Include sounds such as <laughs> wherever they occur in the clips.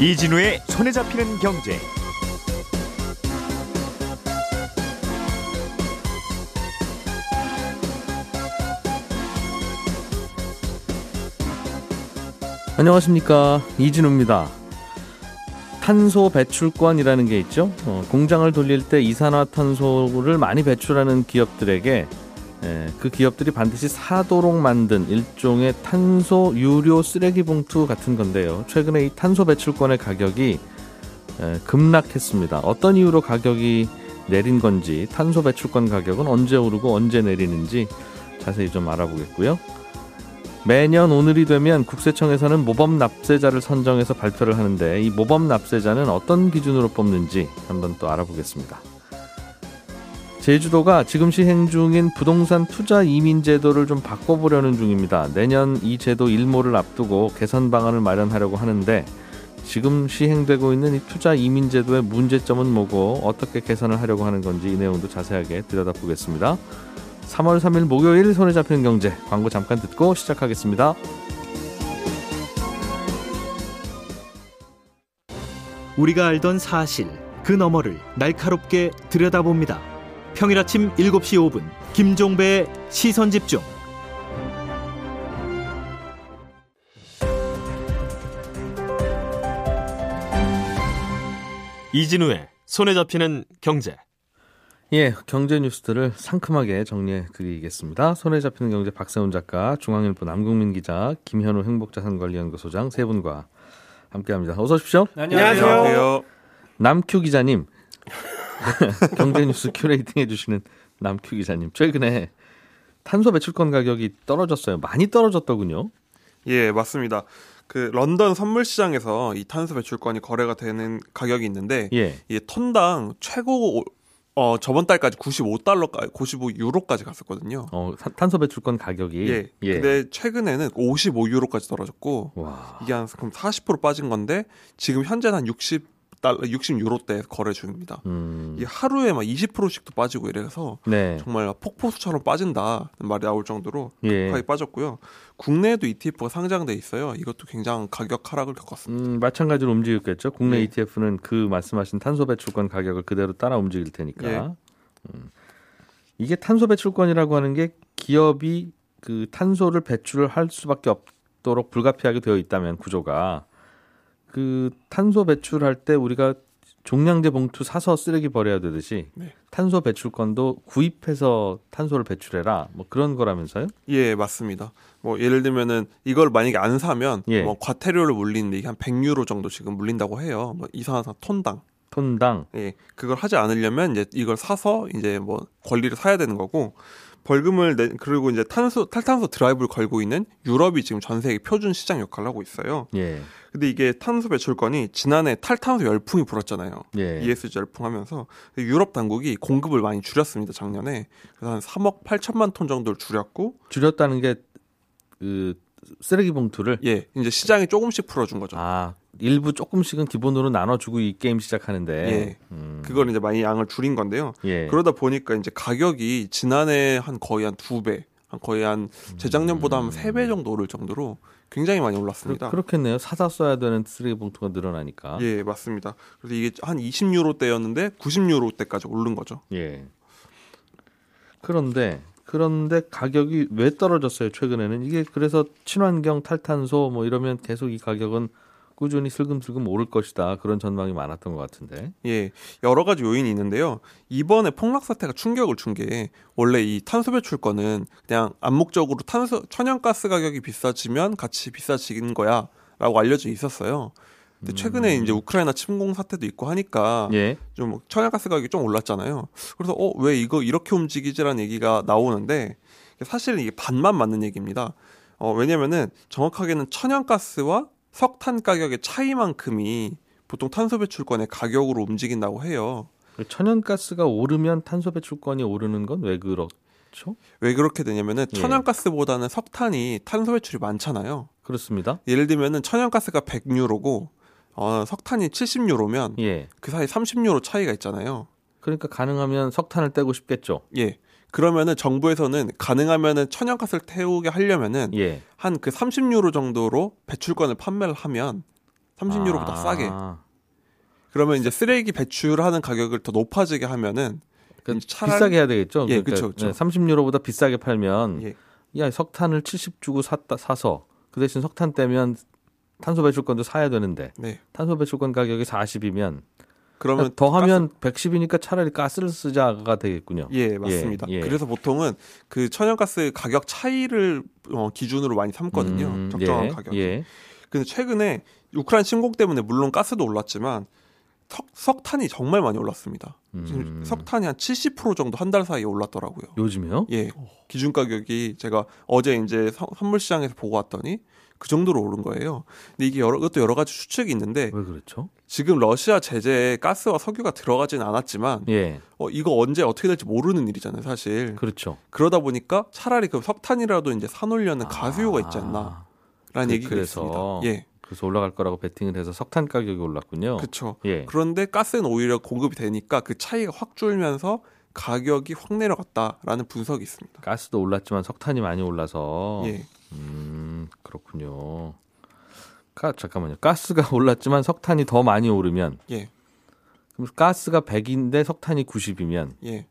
이진우의 손에 잡히는 경제. 안녕하십니까 이진우입니다. 탄소 배출권이라는 게 있죠. 어, 공장을 돌릴 때 이산화탄소를 많이 배출하는 기업들에게 예, 그 기업들이 반드시 사도록 만든 일종의 탄소 유료 쓰레기 봉투 같은 건데요. 최근에 이 탄소 배출권의 가격이 예, 급락했습니다. 어떤 이유로 가격이 내린 건지, 탄소 배출권 가격은 언제 오르고 언제 내리는지 자세히 좀 알아보겠고요. 매년 오늘이 되면 국세청에서는 모범 납세자를 선정해서 발표를 하는데 이 모범 납세자는 어떤 기준으로 뽑는지 한번 또 알아보겠습니다. 제주도가 지금 시행 중인 부동산 투자 이민 제도를 좀 바꿔보려는 중입니다. 내년 이 제도 일모를 앞두고 개선 방안을 마련하려고 하는데 지금 시행되고 있는 이 투자 이민 제도의 문제점은 뭐고 어떻게 개선을 하려고 하는 건지 이 내용도 자세하게 들여다보겠습니다. 3월 3일 목요일 손에 잡히는 경제 광고 잠깐 듣고 시작하겠습니다. 우리가 알던 사실 그 너머를 날카롭게 들여다봅니다. 평일 아침 7시 5분 김종배의 시선 집중. 이진우의 손에 잡히는 경제. 예, 경제 뉴스들을 상큼하게 정리해 드리겠습니다. 손에 잡히는 경제 박세훈 작가, 중앙일보 남국민 기자, 김현우 행복자산관리연구소장 세 분과 함께합니다. 어서 오십시오. 안녕하세요. 남큐 기자님, <laughs> 경제 뉴스 curating 해주시는 남큐 기자님, 최근에 탄소 배출권 가격이 떨어졌어요. 많이 떨어졌더군요. 예, 맞습니다. 그 런던 선물 시장에서 이 탄소 배출권이 거래가 되는 가격이 있는데 예, 이게 톤당 최고 어 저번 달까지 95달러까지 95 유로까지 갔었거든요. 어, 타- 탄소 배출권 가격이 예. 근데 최근에는 55 유로까지 떨어졌고 와, 이게 한 그럼 40% 빠진 건데 지금 현재는 한 60 달러 60 유로대 거래 중입니다. 음, 이게 하루에 막 20%씩도 빠지고 이래서 네, 정말 폭포수처럼 빠진다는 말이 나올 정도로 예. 급하게 빠졌고요. 국내에도 ETF가 상장돼 있어요. 이것도 굉장히 가격 하락을 겪었습니다. 음, 마찬가지로 움직였겠죠. 국내 예. ETF는 그 말씀하신 탄소 배출권 가격을 그대로 따라 움직일 테니까. 예. 음. 이게 탄소 배출권이라고 하는 게 기업이 그 탄소를 배출을 할 수밖에 없도록 불가피하게 되어 있다면 구조가 그 탄소 배출할 때 우리가 종량제 봉투 사서 쓰레기 버려야 되듯이 네. 탄소 배출권도 구입해서 탄소를 배출해라 뭐 그런 거라면서요? 예, 맞습니다. 뭐 예를 들면은 이걸 만약에 안 사면 예. 뭐 과태료를 물리는데 이게 한 100유로 정도 지금 물린다고 해요. 뭐 이산화탄 톤당. 톤당 예. 그걸 하지 않으려면 이제 이걸 사서 이제 뭐 권리를 사야 되는 거고 벌금을 내 그리고 이제 탄소 탈탄소 드라이브를 걸고 있는 유럽이 지금 전 세계 표준 시장 역할을 하고 있어요. 예. 근데 이게 탄소 배출권이 지난해 탈탄소 열풍이 불었잖아요. 예. ESG 열풍하면서 유럽 당국이 공급을 많이 줄였습니다 작년에 그래서 한 3억 8천만 톤 정도를 줄였고 줄였다는 게그 쓰레기 봉투를 예 이제 시장이 조금씩 풀어준 거죠. 아 일부 조금씩은 기본으로 나눠주고 이 게임 시작하는데 예. 음, 그걸 이제 많이 양을 줄인 건데요. 예. 그러다 보니까 이제 가격이 지난해 한 거의 한 두 배, 한 거의 한 재작년보다 한 세 배 정도 오를 정도로 굉장히 많이 올랐습니다. 그렇, 겠네요 사다 써야 되는 쓰레기 봉투가 늘어나니까. 예, 맞습니다. 그래서 이게 한 20유로 대였는데 90유로 대까지 오른 거죠. 예. 그런데 그런데 가격이 왜 떨어졌어요 최근에는 이게 그래서 친환경 탈탄소 뭐 이러면 계속 이 가격은 꾸준히 슬금슬금 오를 것이다 그런 전망이 많았던 것 같은데. 예, 여러 가지 요인이 있는데요. 이번에 폭락 사태가 충격을 준 게 원래 이 탄소 배출권은 그냥 암묵적으로 탄소 천연가스 가격이 비싸지면 같이 비싸지는 거야라고 알려져 있었어요. 근데 최근에 이제 우크라이나 침공 사태도 있고 하니까 예. 좀 천연가스 가격이 좀 올랐잖아요. 그래서 어 왜 이거 이렇게 움직이지라는 얘기가 나오는데 사실은 이게 반만 맞는 얘기입니다. 어 왜냐면은 정확하게는 천연가스와 석탄 가격의 차이만큼이 보통 탄소 배출권의 가격으로 움직인다고 해요. 천연가스가 오르면 탄소 배출권이 오르는 건 왜 그렇죠? 왜 그렇게 되냐면은 예. 천연가스보다는 석탄이 탄소 배출이 많잖아요. 그렇습니다. 예를 들면은 천연가스가 100유로고 어, 석탄이 70유로면 예. 그 사이 30유로 차이가 있잖아요. 그러니까 가능하면 석탄을 떼고 싶겠죠. 예. 그러면은 정부에서는 가능하면은 천연가스를 태우게 하려면은 예. 한그 30유로 정도로 배출권을 판매를 하면 30유로보다 아, 싸게. 그러면 이제 쓰레기 배출하는 가격을 더 높아지게 하면은 그 차라리- 비싸게 해야 되겠죠. 예, 그쵸, 그쵸. 30유로보다 비싸게 팔면 예. 야 석탄을 70 주고 샀다 사서 그 대신 석탄 떼면 탄소 배출권도 사야 되는데 네. 탄소 배출권 가격이 40이면 그러면 더 하면 110이니까 차라리 가스를 쓰자가 되겠군요. 예, 맞습니다. 예. 그래서 보통은 그 천연가스 가격 차이를 어, 기준으로 많이 삼거든요. 음, 적정한 예, 가격. 예. 근데 최근에 우크라이나 침공 때문에 물론 가스도 올랐지만 석, 석탄이 정말 많이 올랐습니다. 음. 석탄이 한 70% 정도 한 달 사이에 올랐더라고요. 요즘에요? 예. 기준 가격이 제가 어제 이제 서- 선물 시장에서 보고 왔더니 그 정도로 오른 거예요. 근데 이게 여러 것도 여러 가지 추측이 있는데 왜 그렇죠? 지금 러시아 제재에 가스와 석유가 들어가지는 않았지만 예, 어, 이거 언제 어떻게 될지 모르는 일이잖아요, 사실. 그렇죠. 그러다 보니까 차라리 그 석탄이라도 이제 사놓으려는 가수요가 있지 않나라는 그- 얘기가 그래서 있습니다. 예, 그래서 올라갈 거라고 베팅을 해서 석탄 가격이 올랐군요. 그렇죠. 예. 그런데 가스는 오히려 공급이 되니까 그 차이가 확 줄면서 가격이 확 내려갔다라는 분석이 있습니다. 가스도 올랐지만 석탄이 많이 올라서 예, 음, 그렇군요. 가, 잠깐만요. 가스가 <laughs> 올랐지만 석탄이 더 많이 오르면 예, 그럼 가스가 100인데 석탄이 90이면 예,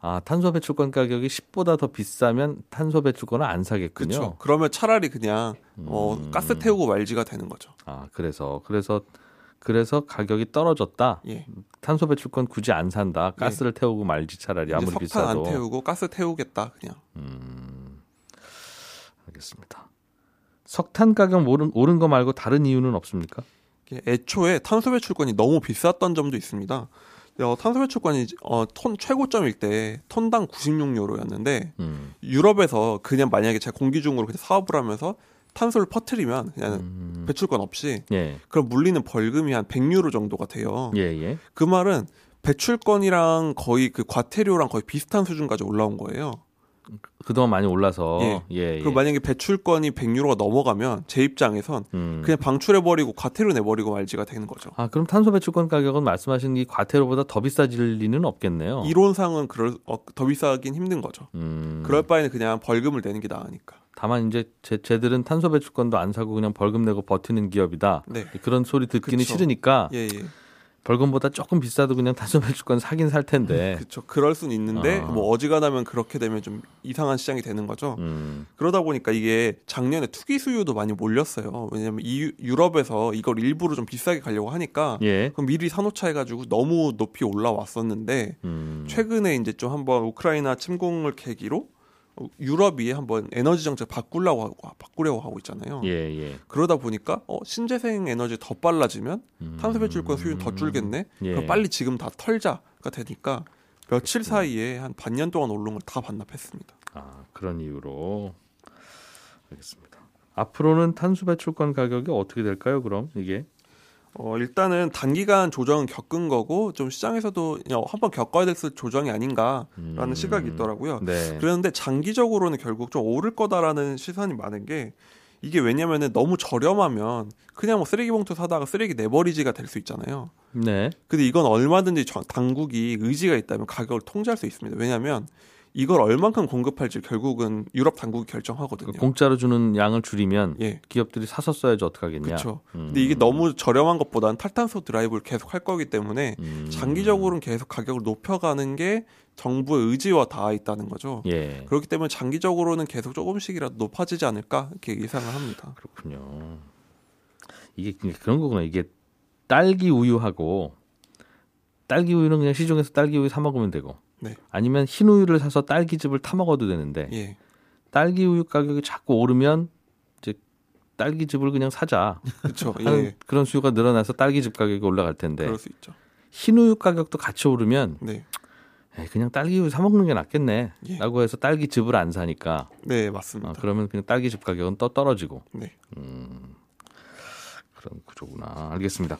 아, 탄소 배출권 가격이 10보다 더 비싸면 탄소 배출권을 안 사겠군요. 그렇죠. 그러면 차라리 그냥 어, 음. 가스 태우고 말지가 되는 거죠. 아, 그래서 그래서 그래서 가격이 떨어졌다. 예, 탄소 배출권 굳이 안 산다. 가스를 태우고 말지 차라리 아무리 석탄 비싸도. 안 태우고 가스 태우겠다 그냥. 알겠습니다. 석탄 가격 오른, 오른 거 말고 다른 이유는 없습니까? 애초에 탄소 배출권이 너무 비쌌던 점도 있습니다. 어, 탄소 배출권이 어, 톤 최고점일 때 톤당 96유로였는데 음. 유럽에서 그냥 만약에 제가 공기 중으로 그냥 사업을 하면서 탄소를 퍼트리면 그냥 음. 배출권 없이 예. 그럼 물리는 벌금이 한 100유로 정도가 돼요. 예, 예. 그 말은 배출권이랑 거의 그 과태료랑 거의 비슷한 수준까지 올라온 거예요. 그동안 많이 올라서 예. 예. 예. 그럼 만약에 배출권이 100유로가 넘어가면 제 입장에선 음. 그냥 방출해 버리고 과태료 내 버리고 말지가 되는 거죠. 아, 그럼 탄소 배출권 가격은 말씀하신 이 과태료보다 더 비싸질 리는 없겠네요. 이론상은 그럴 어, 더 비싸긴 힘든 거죠. 음. 그럴 바에는 그냥 벌금을 내는 게 나으니까. 다만 이제 제, 쟤들은 탄소 배출권도 안 사고 그냥 벌금 내고 버티는 기업이다. 네. 그런 소리 듣기는 그쵸. 싫으니까 예, 예. 벌금보다 조금 비싸도 그냥 탄소 배출권 사긴 살 텐데. <laughs> 그렇죠. 그럴 수는 있는데 아. 뭐 어지간하면 그렇게 되면 좀 이상한 시장이 되는 거죠. 음. 그러다 보니까 이게 작년에 투기 수요도 많이 몰렸어요. 왜냐면 이 유럽에서 이걸 일부러 좀 비싸게 가려고 하니까 예. 그럼 미리 사놓자 해가지고 너무 높이 올라왔었는데 음. 최근에 이제 좀 한번 우크라이나 침공을 계기로 어, 유럽이 한번 에너지 정책 바꾸려고 하고 바꾸려고 하고 있잖아요. 예, 예. 그러다 보니까 어, 신재생 에너지 더 빨라지면 음. 탄소 배출권 수요는 더 줄겠네. 예. 그럼 빨리 지금 다 털자가 되니까 며칠 사이에 한 반년 동안 오른 걸 다 반납했습니다. 아, 그런 이유로 알겠습니다. 앞으로는 탄소 배출권 가격이 어떻게 될까요? 그럼 이게 어, 일단은 단기간 조정은 겪은 거고 좀 시장에서도 한번 겪어야 될 조정이 아닌가라는 음. 시각이 있더라고요. 네. 그런데 장기적으로는 결국 좀 오를 거다라는 시선이 많은 게 이게 왜냐면은 너무 저렴하면 그냥 뭐 쓰레기 봉투 사다가 쓰레기 내버리지가 될 수 있잖아요. 네. 근데 이건 얼마든지 저- 당국이 의지가 있다면 가격을 통제할 수 있습니다. 왜냐하면 이걸 얼만큼 공급할지 결국은 유럽 당국이 결정하거든요. 그 공짜로 주는 양을 줄이면 예, 기업들이 사서 써야지 어떡하겠냐. 그렇죠. 음. 근데 이게 너무 저렴한 것보다는 탈탄소 드라이브를 계속 할 거기 때문에 음. 장기적으로는 계속 가격을 높여가는 게 정부의 의지와 닿아 있다는 거죠. 예. 그렇기 때문에 장기적으로는 계속 조금씩이라도 높아지지 않을까 이렇게 예상을 합니다. 그렇군요. 이게 그런 거구나. 이게 딸기 우유하고 딸기 우유는 그냥 시중에서 딸기 우유 사 먹으면 되고 네. 아니면 흰 우유를 사서 딸기즙을 타 먹어도 되는데 예, 딸기 우유 가격이 자꾸 오르면 이제 딸기즙을 그냥 사자 그렇죠. <laughs> 예, 그런 수요가 늘어나서 딸기즙 가격이 올라갈 텐데 그럴 수 있죠. 흰 우유 가격도 같이 오르면 네, 그냥 딸기 우유 사 먹는 게 낫겠네 예. 라고 해서 딸기즙을 안 사니까 네 어, 맞습니다. 그러면 그냥 딸기즙 가격은 또 떨어지고 네. 그런 구조구나. 알겠습니다.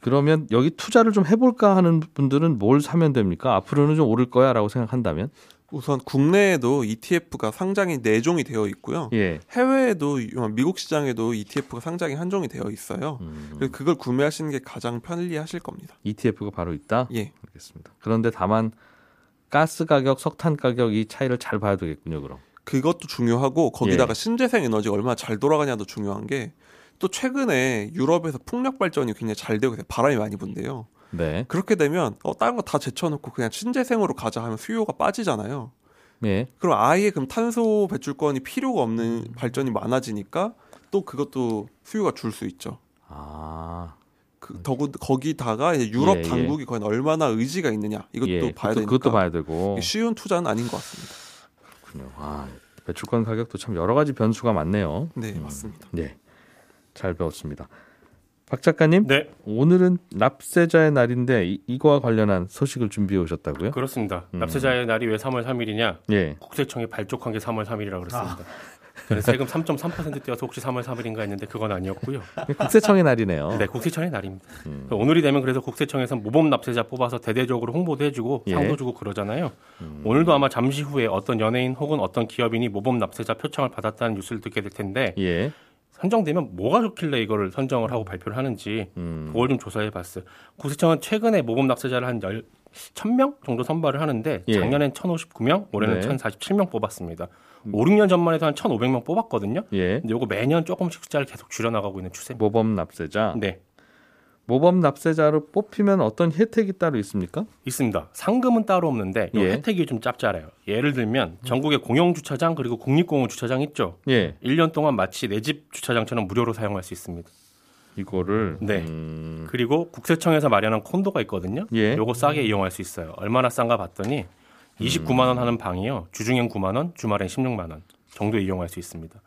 그러면 여기 투자를 좀 해볼까 하는 분들은 뭘 사면 됩니까? 앞으로는 좀 오를 거야라고 생각한다면? 우선 국내에도 ETF가 상장이 4종이 되어 있고요. 예. 해외에도 미국 시장에도 ETF가 상장이 한 종이 되어 있어요. 음, 그래서 그걸 구매하시는 게 가장 편리하실 겁니다. ETF가 바로 있다. 예. 알겠습니다. 그런데 다만 가스 가격, 석탄 가격 이 차이를 잘 봐야 되겠군요. 그럼. 그것도 중요하고 거기다가 예. 신재생 에너지가 얼마나 잘 돌아가냐도 중요한 게 또 최근에 유럽에서 풍력 발전이 굉장히 잘 되고. 바람이 많이 분대요. 네. 그렇게 되면 어, 다른 거 다 제쳐놓고 그냥 신재생으로 가자 하면 수요가 빠지잖아요. 예. 그럼 아예 그럼 탄소 배출권이 필요가 없는 발전이 많아지니까 또 그것도 수요가 줄 수 있죠. 아. 그, 더구 거기다가 이제 유럽 예, 예. 당국이 과연 얼마나 의지가 있느냐 이것도 예. 봐야 되니까 그것도 봐야 되고. 쉬운 투자는 아닌 것 같습니다. 그렇군요. 아, 배출권 가격도 참 여러 가지 변수가 많네요. 네 맞습니다. 예. 잘 배웠습니다. 박 작가님, 네, 오늘은 납세자의 날인데 이, 이거와 관련한 소식을 준비해 오셨다고요? 그렇습니다. 음. 납세자의 날이 왜 3월 3일이냐? 예. 국세청이 발족한 게 3월 3일이라고 그랬습니다. 아. 저는 세금 3.3% 떼어서 혹시 3월 3일인가 했는데 그건 아니었고요. 국세청의 날이네요. 네, 국세청의 날입니다. 음. 오늘이 되면 그래서 국세청에서 모범 납세자 뽑아서 대대적으로 홍보도 해주고 예. 상도 주고 그러잖아요. 음. 오늘도 아마 잠시 후에 어떤 연예인 혹은 어떤 기업인이 모범 납세자 표창을 받았다는 뉴스를 듣게 될 텐데 예. 선정되면 뭐가 좋길래 이거를 선정을 하고 발표를 하는지 음. 그걸 좀 조사해 봤어요. 국세청은 최근에 모범 납세자를 한 열, 1000명 정도 선발을 하는데 예. 작년엔 1059명, 올해는 네. 1047명 뽑았습니다. 5, 6년 전만 해도 한 1500명 뽑았거든요. 예. 근데 요거 매년 조금씩 숫자를 계속 줄여나가고 있는 추세입니다. 모범 납세자. 네, 모범 납세자로 뽑히면 어떤 혜택이 따로 있습니까? 있습니다. 상금은 따로 없는데 요 예. 혜택이 좀 짭짤해요. 예를 들면 전국의 공영 주차장 그리고 국립공원 주차장 있죠. 예. 1년 동안 마치 내 집 주차장처럼 무료로 사용할 수 있습니다. 이거를 네. 음, 그리고 국세청에서 마련한 콘도가 있거든요. 예. 요거 싸게 이용할 수 있어요. 얼마나 싼가 봤더니 29만 원 하는 방이요. 주중엔 9만 원, 주말엔 16만 원 정도 이용할 수 있습니다.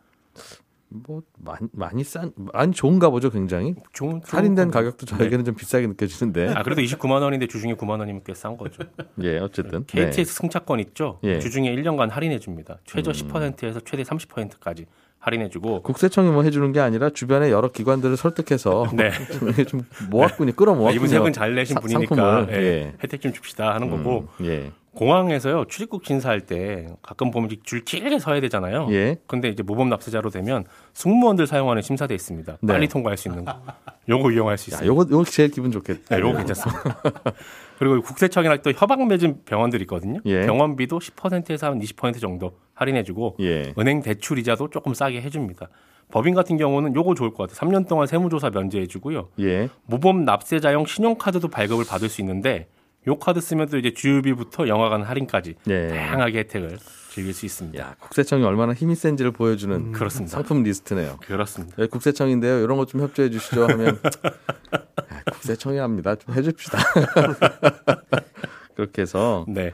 뭐 많이 많이 싼 많이 좋은가 보죠, 굉장히. 좋은 할인된 가격도 네. 저에게는 좀 비싸게 느껴지는데. 아 그래도 29만 원인데 주중에 9만 원이면 꽤 싼 거죠. <laughs> 예, 어쨌든. 네. KTX 승차권 있죠. 예. 주중에 1년간 할인해 줍니다. 최저 10%에서 최대 30%까지 할인해 주고 국세청이 뭐 해주는 게 아니라 주변의 여러 기관들을 설득해서 <laughs> 네. <laughs> 좀 모았군요, 끌어모았군요. 이분 세금 잘 내신 사- 분이니까. 예, 예. 혜택 좀 줍시다 하는 거고 음, 예, 공항에서요 출입국 심사할 때 가끔 보면 줄 길게 서야 되잖아요. 예. 근데 이제 모범 납세자로 되면 승무원들 사용하는 심사대 있습니다. 네. 빨리 통과할 수 있는 거. 요거 이용할 수 야, 있어요. 요거 요거 제일 기분 좋겠다. 네, 요거 괜찮습니다. <laughs> 그리고 국세청이랑 또 협약 맺은 병원들 있거든요. 예. 병원비도 10%에서 한 20% 정도 할인해주고 예. 은행 대출 이자도 조금 싸게 해줍니다. 법인 같은 경우는 요거 좋을 것 같아요. 3년 동안 세무조사 면제해주고요. 예. 모범 납세자용 신용카드도 발급을 받을 수 있는데 요 카드 쓰면 또 이제 주유비부터 영화관 할인까지 예. 다양하게 혜택을 즐길 수 있습니다. 야, 국세청이 얼마나 힘이 센지를 보여주는 음, 그렇습니다. 상품 리스트네요. 그렇습니다. 네, 국세청인데요. 이런 것 좀 협조해 주시죠 하면 <laughs> 아, 국세청이 합니다. 좀 해줍시다. <laughs> 그렇게 해서 네,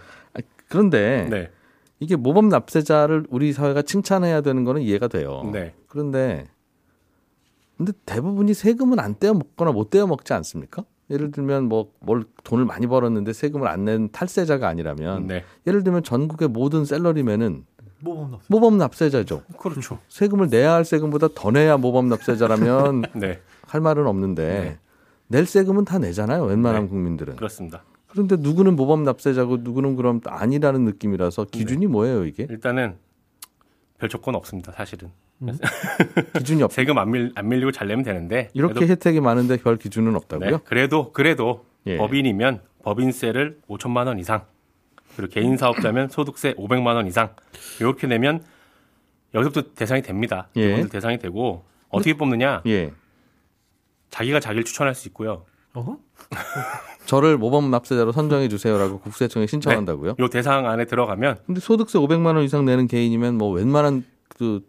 그런데 네, 이게 모범 납세자를 우리 사회가 칭찬해야 되는 거는 이해가 돼요. 네. 그런데 근데 대부분이 세금은 안 떼어 먹거나 못 떼어 먹지 않습니까? 예를 들면 뭐 뭘 돈을 많이 벌었는데 세금을 안 낸 탈세자가 아니라면 네. 예를 들면 전국의 모든 셀러리맨은 모범 납세. 모범 납세자죠. 그렇죠. 세금을 내야 할 세금보다 더 내야 모범 납세자라면 <laughs> 네, 할 말은 없는데 낼 세금은 다 내잖아요. 웬만한 네. 국민들은. 그렇습니다. 그런데 누구는 모범 납세자고 누구는 그럼 아니라는 느낌이라서 기준이 네. 뭐예요 이게? 일단은 별 조건 없습니다. 사실은 <laughs> 기준이 없. 세금 안, 밀, 안 밀리고 잘 내면 되는데 이렇게 그래도, 혜택이 많은데 별 기준은 없다고요? 네, 그래도 그래도 예. 법인이면 법인세를 5천만 원 이상 그리고 개인 사업자면 소득세 500만 원 이상 이렇게 내면 여기서부터 대상이 됩니다. 예. 대상이 되고 어떻게 뽑느냐? 예. 자기가 자기를 추천할 수 있고요. 어허? 저를 모범 납세자로 선정해 주세요라고 <laughs> 국세청에 신청한다고요? 요 대상 안에 들어가면 근데 소득세 500만 원 이상 내는 개인이면 뭐 웬만한 그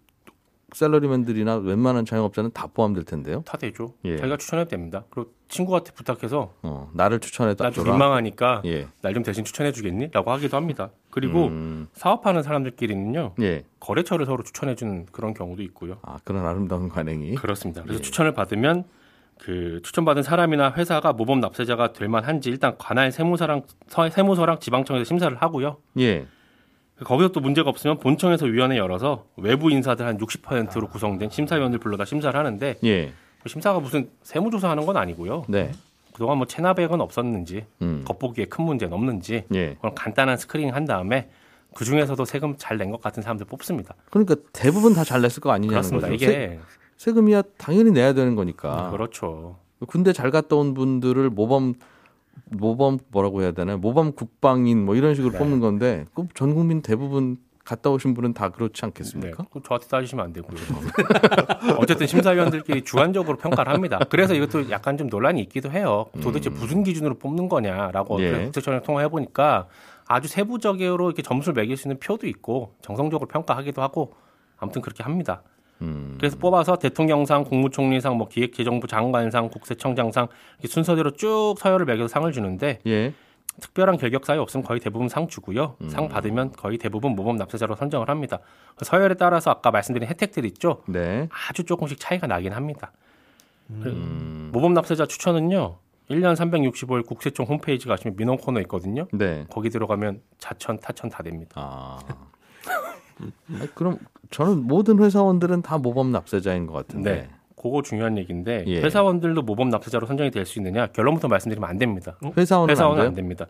셀러리맨들이나 웬만한 자영업자는 다 포함될 텐데요. 다 되죠. 예. 자기가 추천해도 됩니다. 그리고 친구한테 부탁해서 어, 나를 추천해 나좀 줘라. 민망하니까 예. 날좀 대신 추천해 주겠니? 라고 하기도 합니다. 그리고 음, 사업하는 사람들끼리는요. 예. 거래처를 서로 추천해 주는 그런 경우도 있고요. 아, 그런 아름다운 관행이. 그렇습니다. 그래서 예. 추천을 받으면 그 추천받은 사람이나 회사가 모범 납세자가 될 만한지 일단 관할 세무서랑 서- 세무서랑 지방청에서 심사를 하고요. 예. 거기서 또 문제가 없으면 본청에서 위원회 열어서 외부 인사들 한 60%로 구성된 심사위원들 불러다 심사를 하는데 예. 그 심사가 무슨 세무조사하는 건 아니고요. 네. 그동안 뭐 체납액은 없었는지 음. 겉보기에 큰 문제는 없는지 예. 그런 간단한 스크링 한 다음에 그 중에서도 세금 잘 낸 것 같은 사람들 뽑습니다. 그러니까 대부분 다 잘 냈을 거 아니냐는 그렇습니다. 거죠. 이게 세, 세금이야 당연히 내야 되는 거니까. 그렇죠. 군대 잘 갔다 온 분들을 모범 모범 뭐라고 해야 되나요? 모범 국방인 뭐 이런 식으로 네. 뽑는 건데 그전 국민 대부분 갔다 오신 분은 다 그렇지 네, 않겠습니까? 그거 저한테 따지시면 안 되고요. <laughs> 어쨌든 심사위원들끼리 주관적으로 평가를 합니다. 그래서 이것도 약간 좀 논란이 있기도 해요. 도대체 무슨 기준으로 뽑는 거냐라고 예. 국세청이랑 통화해 보니까 아주 세부적으로 이렇게 점수를 매길 수 있는 표도 있고 정성적으로 평가하기도 하고 아무튼 그렇게 합니다. 음. 그래서 뽑아서 대통령상, 국무총리상, 뭐 기획재정부 장관상, 국세청장상 이렇게 순서대로 쭉 서열을 매겨서 상을 주는데 예. 특별한 결격 사유 없으면 거의 대부분 상 주고요. 상 받으면 거의 대부분 모범 납세자로 선정을 합니다. 서열에 따라서 아까 말씀드린 혜택들 있죠. 네. 아주 조금씩 차이가 나긴 합니다. 음. 모범 납세자 추천은요. 1년 365일 국세청 홈페이지 가시면 민원 코너 있거든요. 네. 거기 들어가면 자천, 타천 다 됩니다. 아. 그럼 저는 모든 회사원들은 다 모범 납세자인 것 같은데. 네. 그거 중요한 얘기인데 예. 회사원들도 모범 납세자로 선정이 될 수 있느냐 결론부터 말씀드리면 안 됩니다. 회사원은, 회사원은 안 안? 됩니다.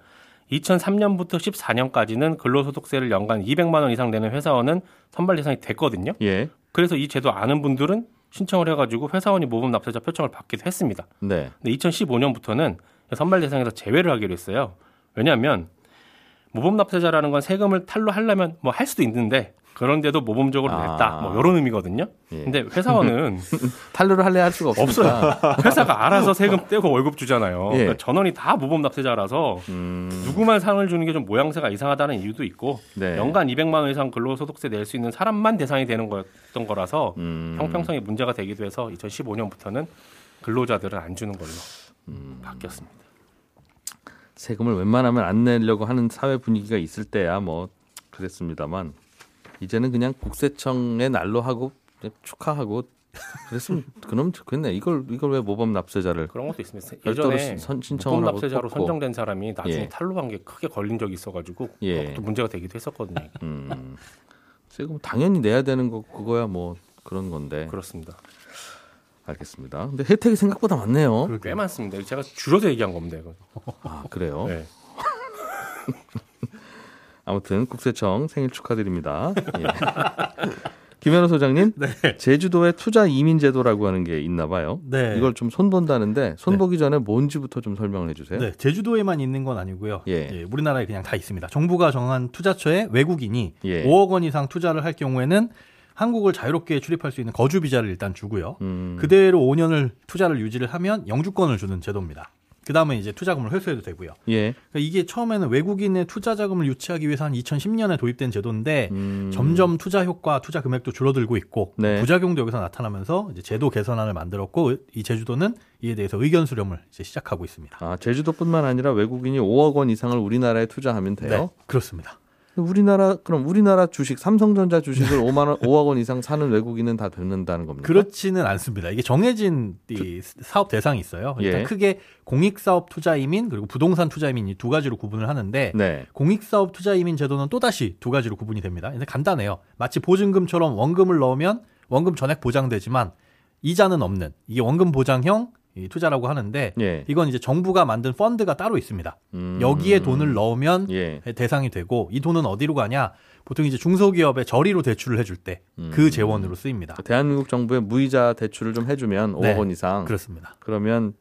2003년부터 14년까지는 근로소득세를 연간 200만 원 이상 내는 회사원은 선발 대상이 됐거든요. 예. 그래서 이 제도 아는 분들은 신청을 해가지고 회사원이 모범 납세자 표창을 받기도 했습니다. 네. 근데 2015년부터는 선발 대상에서 제외를 하기로 했어요. 왜냐하면 모범 납세자라는 건 세금을 탈루하려면 뭐 할 수도 있는데 그런데도 모범적으로 아. 냈다 뭐 이런 의미거든요. 예. 근데 회사원은 <laughs> 탈루를 할래 할 수가 없으니까. 없어요. 회사가 알아서 세금 떼고 월급 주잖아요. 예. 그러니까 전원이 다 모범 납세자라서 음. 누구만 상을 주는 게 좀 모양새가 이상하다는 이유도 있고 네. 연간 200만 원 이상 근로소득세 낼 수 있는 사람만 대상이 되는 거였던 거라서 음. 형평성에 문제가 되기도 해서 2015년부터는 근로자들은 안 주는 걸로 음. 바뀌었습니다. 세금을 웬만하면 안 내려고 하는 사회 분위기가 있을 때야 뭐 그랬습니다만 이제는 그냥 국세청에 날로 하고 축하하고 그랬으면 <laughs> 그럼 좋겠네. 이걸 이걸 왜 모범 납세자를 그런 것도 있습니다. 예전에 신- 신청을 모범 납세자로 뽑고. 선정된 사람이 나중에 예. 탈루한 게 크게 걸린 적이 있어가지고 예. 그것도 문제가 되기도 했었거든요. 음. 세금 당연히 내야 되는 거 그거야 뭐 그런 건데 그렇습니다. 알겠습니다. 근데 혜택이 생각보다 많네요. 꽤 많습니다. 제가 줄여서 얘기한 겁니다. 이거. 아 그래요. 네. <laughs> 아무튼 국세청 생일 축하드립니다. 예. <laughs> 김현우 소장님, 제주도에 투자 이민 제도라고 하는 게 있나 봐요. 네. 이걸 좀 손본다는데 손보기 전에 뭔지부터 좀 설명을 해주세요. 네, 제주도에만 있는 건 아니고요. 예. 예, 우리나라에 그냥 다 있습니다. 정부가 정한 투자처에 외국인이 예. 5억 원 이상 투자를 할 경우에는 한국을 자유롭게 출입할 수 있는 거주 비자를 일단 주고요. 음, 그대로 5년을 투자를 유지를 하면 영주권을 주는 제도입니다. 그 다음에 이제 투자금을 회수해도 되고요. 예. 그러니까 이게 처음에는 외국인의 투자 자금을 유치하기 위해서 한 2010년에 도입된 제도인데 음, 점점 투자 효과, 투자 금액도 줄어들고 있고 네. 부작용도 여기서 나타나면서 이제 제도 개선안을 만들었고 이 제주도는 이에 대해서 의견 수렴을 이제 시작하고 있습니다. 아 제주도뿐만 아니라 외국인이 5억 원 이상을 우리나라에 투자하면 돼요. 네, 그렇습니다. 우리나라 그럼 우리나라 주식 삼성전자 주식을 5만 원, 5억 원 이상 사는 외국인은 다 듣는다는 겁니까? 그렇지는 않습니다. 이게 정해진 이 사업 대상이 있어요. 일단 예. 크게 공익 사업 투자 이민 그리고 부동산 투자 이민 이 두 가지로 구분을 하는데 네. 공익 사업 투자 이민 제도는 또 다시 두 가지로 구분이 됩니다. 근데 간단해요. 마치 보증금처럼 원금을 넣으면 원금 전액 보장되지만 이자는 없는 이게 원금 보장형 이 투자라고 하는데 예. 이건 이제 정부가 만든 펀드가 따로 있습니다. 음, 여기에 돈을 넣으면 예. 대상이 되고 이 돈은 어디로 가냐? 보통 이제 중소기업에 저리로 대출을 해줄 때그 음. 재원으로 쓰입니다. 대한민국 정부에 무이자 대출을 좀 해주면 5억 네. 원 이상 그렇습니다. 그러면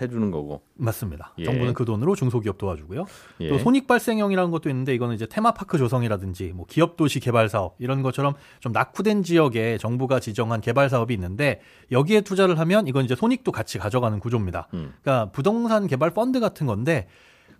해주는 거고. 맞습니다. 예. 정부는 그 돈으로 중소기업 도와주고요. 예. 또 손익 발생형이라는 것도 있는데 이거는 이제 테마파크 조성이라든지 뭐 기업 도시 개발 사업 이런 것처럼 좀 낙후된 지역에 정부가 지정한 개발 사업이 있는데 여기에 투자를 하면 이건 이제 손익도 같이 가져가는 구조입니다. 음. 그러니까 부동산 개발 펀드 같은 건데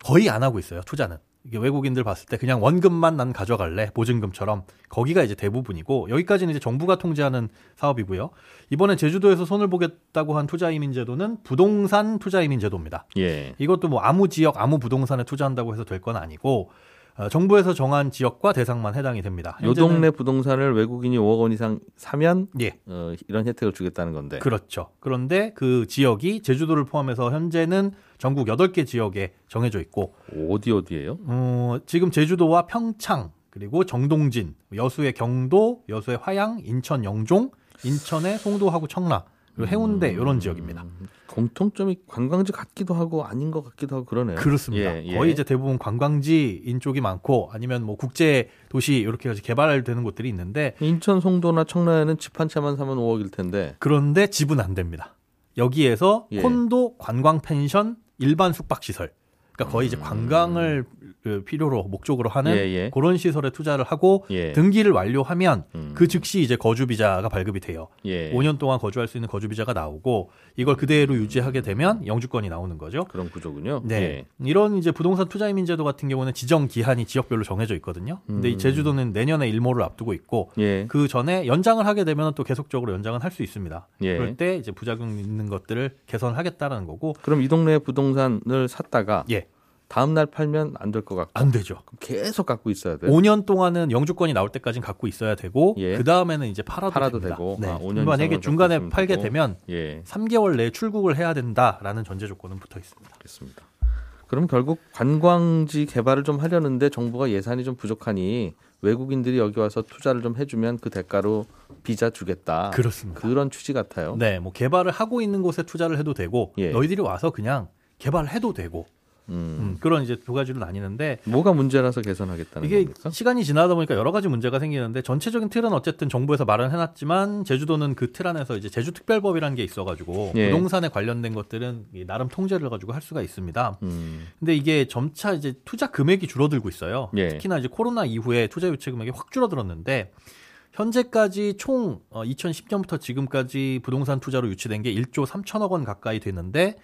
거의 안 하고 있어요. 투자는. 이게 외국인들 봤을 때 그냥 원금만 난 가져갈래 보증금처럼 거기가 이제 대부분이고 여기까지는 이제 정부가 통제하는 사업이고요. 이번에 제주도에서 손을 보겠다고 한 투자 이민 제도는 부동산 투자 이민 제도입니다. 예. 이것도 뭐 아무 지역 아무 부동산에 투자한다고 해서 될 건 아니고 어, 정부에서 정한 지역과 대상만 해당이 됩니다. 요 동네 부동산을 외국인이 5억 원 이상 사면 예 어, 이런 혜택을 주겠다는 건데. 그렇죠. 그런데 그 지역이 제주도를 포함해서 현재는 전국 8개 지역에 정해져 있고 어디 어디예요? 어, 지금 제주도와 평창 그리고 정동진, 여수의 경도, 여수의 화양, 인천 영종, 인천의 송도하고 청라 그리고 해운대 이런 지역입니다. 공통점이 관광지 같기도 하고 아닌 것 같기도 하고 그러네요. 그렇습니다. 예, 예. 거의 이제 대부분 관광지인 쪽이 많고 아니면 뭐 국제 도시 이렇게 개발되는 곳들이 있는데 인천 송도나 청라에는 집 한 채만 사면 5억일 텐데. 그런데 집은 안 됩니다. 여기에서 예. 콘도, 관광 펜션, 일반 숙박 시설. 그러니까 거의 이제 음. 관광을 그 필요로 목적으로 하는 예, 예. 그런 시설에 투자를 하고 예. 등기를 완료하면 음. 그 즉시 이제 거주 비자가 발급이 돼요. 예. 5년 동안 거주할 수 있는 거주 비자가 나오고 이걸 그대로 유지하게 되면 영주권이 나오는 거죠. 그런 구조군요. 네. 예. 이런 이제 부동산 투자 이민 제도 같은 경우는 지정 기한이 지역별로 정해져 있거든요. 근데 음. 이 제주도는 내년에 일몰을 앞두고 있고 예. 그 전에 연장을 하게 되면 또 계속적으로 연장은 할 수 있습니다. 예. 그럴 때 이제 부작용 있는 것들을 개선하겠다라는 거고 그럼 이 동네에 부동산을 샀다가 예. 다음 날 팔면 안 될 것 같고 안 되죠. 계속 갖고 있어야 돼. 5년 동안은 영주권이 나올 때까지는 갖고 있어야 되고 예. 그 다음에는 이제 팔아도, 팔아도. 되고. 네. 아, 5년 만약에 중간에 팔게 되고. 되면 예. 3개월 내에 출국을 해야 된다라는 전제 조건은 붙어 있습니다. 알겠습니다. 그럼 결국 관광지 개발을 좀 하려는데 정부가 예산이 좀 부족하니 외국인들이 여기 와서 투자를 좀 해주면 그 대가로 비자 주겠다. 그렇습니다. 그런 취지 같아요. 네, 뭐 개발을 하고 있는 곳에 투자를 해도 되고 예. 너희들이 와서 그냥 개발해도 되고 음. 음, 그런 이제 두 가지로 나뉘는데 뭐가 문제라서 개선하겠다는 이게 겁니까? 시간이 지나다 보니까 여러 가지 문제가 생기는데 전체적인 틀은 어쨌든 정부에서 말은 해놨지만 제주도는 그 틀 안에서 이제 제주특별법이라는 게 있어가지고 예. 부동산에 관련된 것들은 이 나름 통제를 가지고 할 수가 있습니다. 음. 근데 이게 점차 이제 투자 금액이 줄어들고 있어요. 예. 특히나 이제 코로나 이후에 투자 유치 금액이 확 줄어들었는데 현재까지 총 2010년부터 지금까지 부동산 투자로 유치된 게 1조 3천억 원 가까이 되는데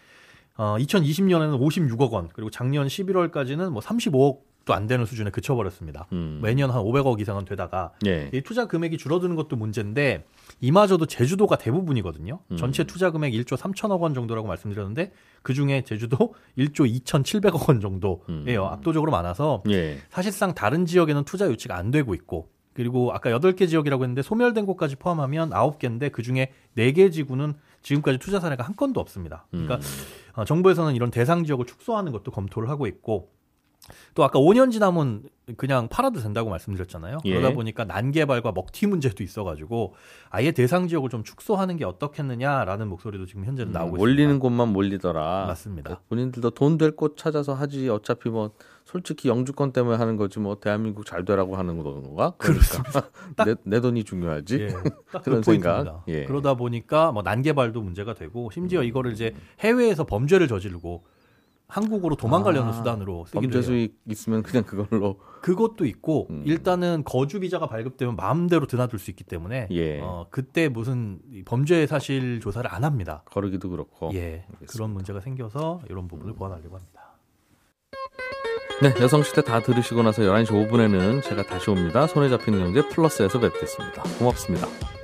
어, 2020년에는 56억 원 그리고 작년 11월까지는 뭐 35억도 안 되는 수준에 그쳐버렸습니다. 음. 매년 한 500억 이상은 되다가 예. 이 투자 금액이 줄어드는 것도 문제인데 이마저도 제주도가 대부분이거든요. 음. 전체 투자 금액 1조 3천억 원 정도라고 말씀드렸는데 그 중에 제주도 <laughs> 1조 2,700억 원 정도예요. 음. 압도적으로 많아서 예. 사실상 다른 지역에는 투자 유치가 안 되고 있고 그리고 아까 8개 지역이라고 했는데 소멸된 곳까지 포함하면 9개인데 그 중에 4개 지구는 지금까지 투자 사례가 한 건도 없습니다. 그러니까 음. 어, 정부에서는 이런 대상 지역을 축소하는 것도 검토를 하고 있고 또 아까 5년 지나면 그냥 팔아도 된다고 말씀드렸잖아요. 예. 그러다 보니까 난개발과 먹튀 문제도 있어가지고 아예 대상 지역을 좀 축소하는 게 어떻겠느냐라는 목소리도 지금 현재는 나오고 음, 몰리는 있습니다. 곳만 몰리더라. 맞습니다. 본인들도 돈 될 곳 찾아서 하지 어차피 뭐 솔직히 영주권 때문에 하는 거지 뭐 대한민국 잘 되라고 하는 건가? 그러니까 <laughs> 내, 내 돈이 중요하지. 예, 딱 <laughs> 그런 그. 생각. 예. 그러다 보니까 뭐 난개발도 문제가 되고 심지어 이거를 이제 해외에서 범죄를 저지르고 한국으로 도망가려는 아, 수단으로 쓰기도 범죄. 수익 있으면 그냥 그걸로 그것도 있고 음. 일단은 거주 비자가 발급되면 마음대로 드나들 수 있기 때문에 예. 어, 그때 무슨 이 범죄 사실 조사를 안 합니다. 거르기도 그렇고. 예, 알겠습니다. 그런 문제가 생겨서 이런 부분을 보완하려고 합니다. 네, 여성시대 다 들으시고 나서 11시 5분에는 제가 다시 옵니다. 손에 잡히는 경제 플러스에서 뵙겠습니다. 고맙습니다.